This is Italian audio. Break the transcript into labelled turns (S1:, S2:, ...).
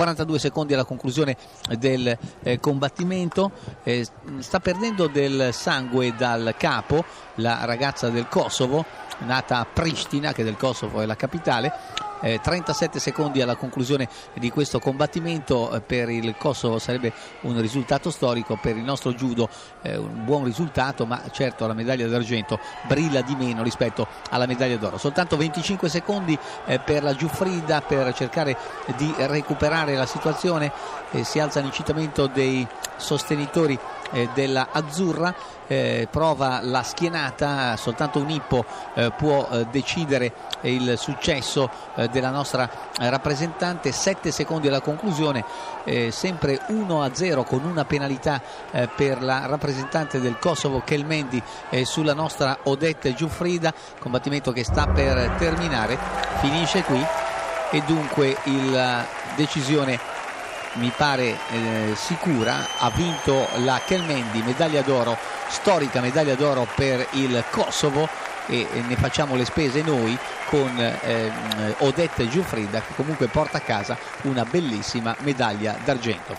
S1: 42 secondi alla conclusione del eh, combattimento, eh, sta perdendo del sangue dal capo la ragazza del Kosovo, nata a Pristina, che del Kosovo è la capitale, eh, 37 secondi alla conclusione di questo combattimento eh, per il Kosovo sarebbe un risultato storico per il nostro judo eh, un buon risultato ma certo la medaglia d'argento brilla di meno rispetto alla medaglia d'oro. Soltanto 25 secondi eh, per la Giuffrida per cercare di recuperare la situazione si alza l'incitamento dei sostenitori eh, della Azzurra eh, prova la schienata soltanto un ippo eh, può eh, decidere il successo eh, della nostra rappresentante. 7 secondi alla conclusione eh, sempre 1 a 0 con una penalità per la rappresentante del Kosovo Kelmendi sulla nostra Odette Giuffrida. Combattimento che sta per terminare. Finisce qui. E dunque la decisione mi pare eh, sicura, ha vinto la Kelmendi, medaglia d'oro, storica medaglia d'oro per il Kosovo e ne facciamo le spese noi con eh, Odette Giuffrida che comunque porta a casa una bellissima medaglia d'argento.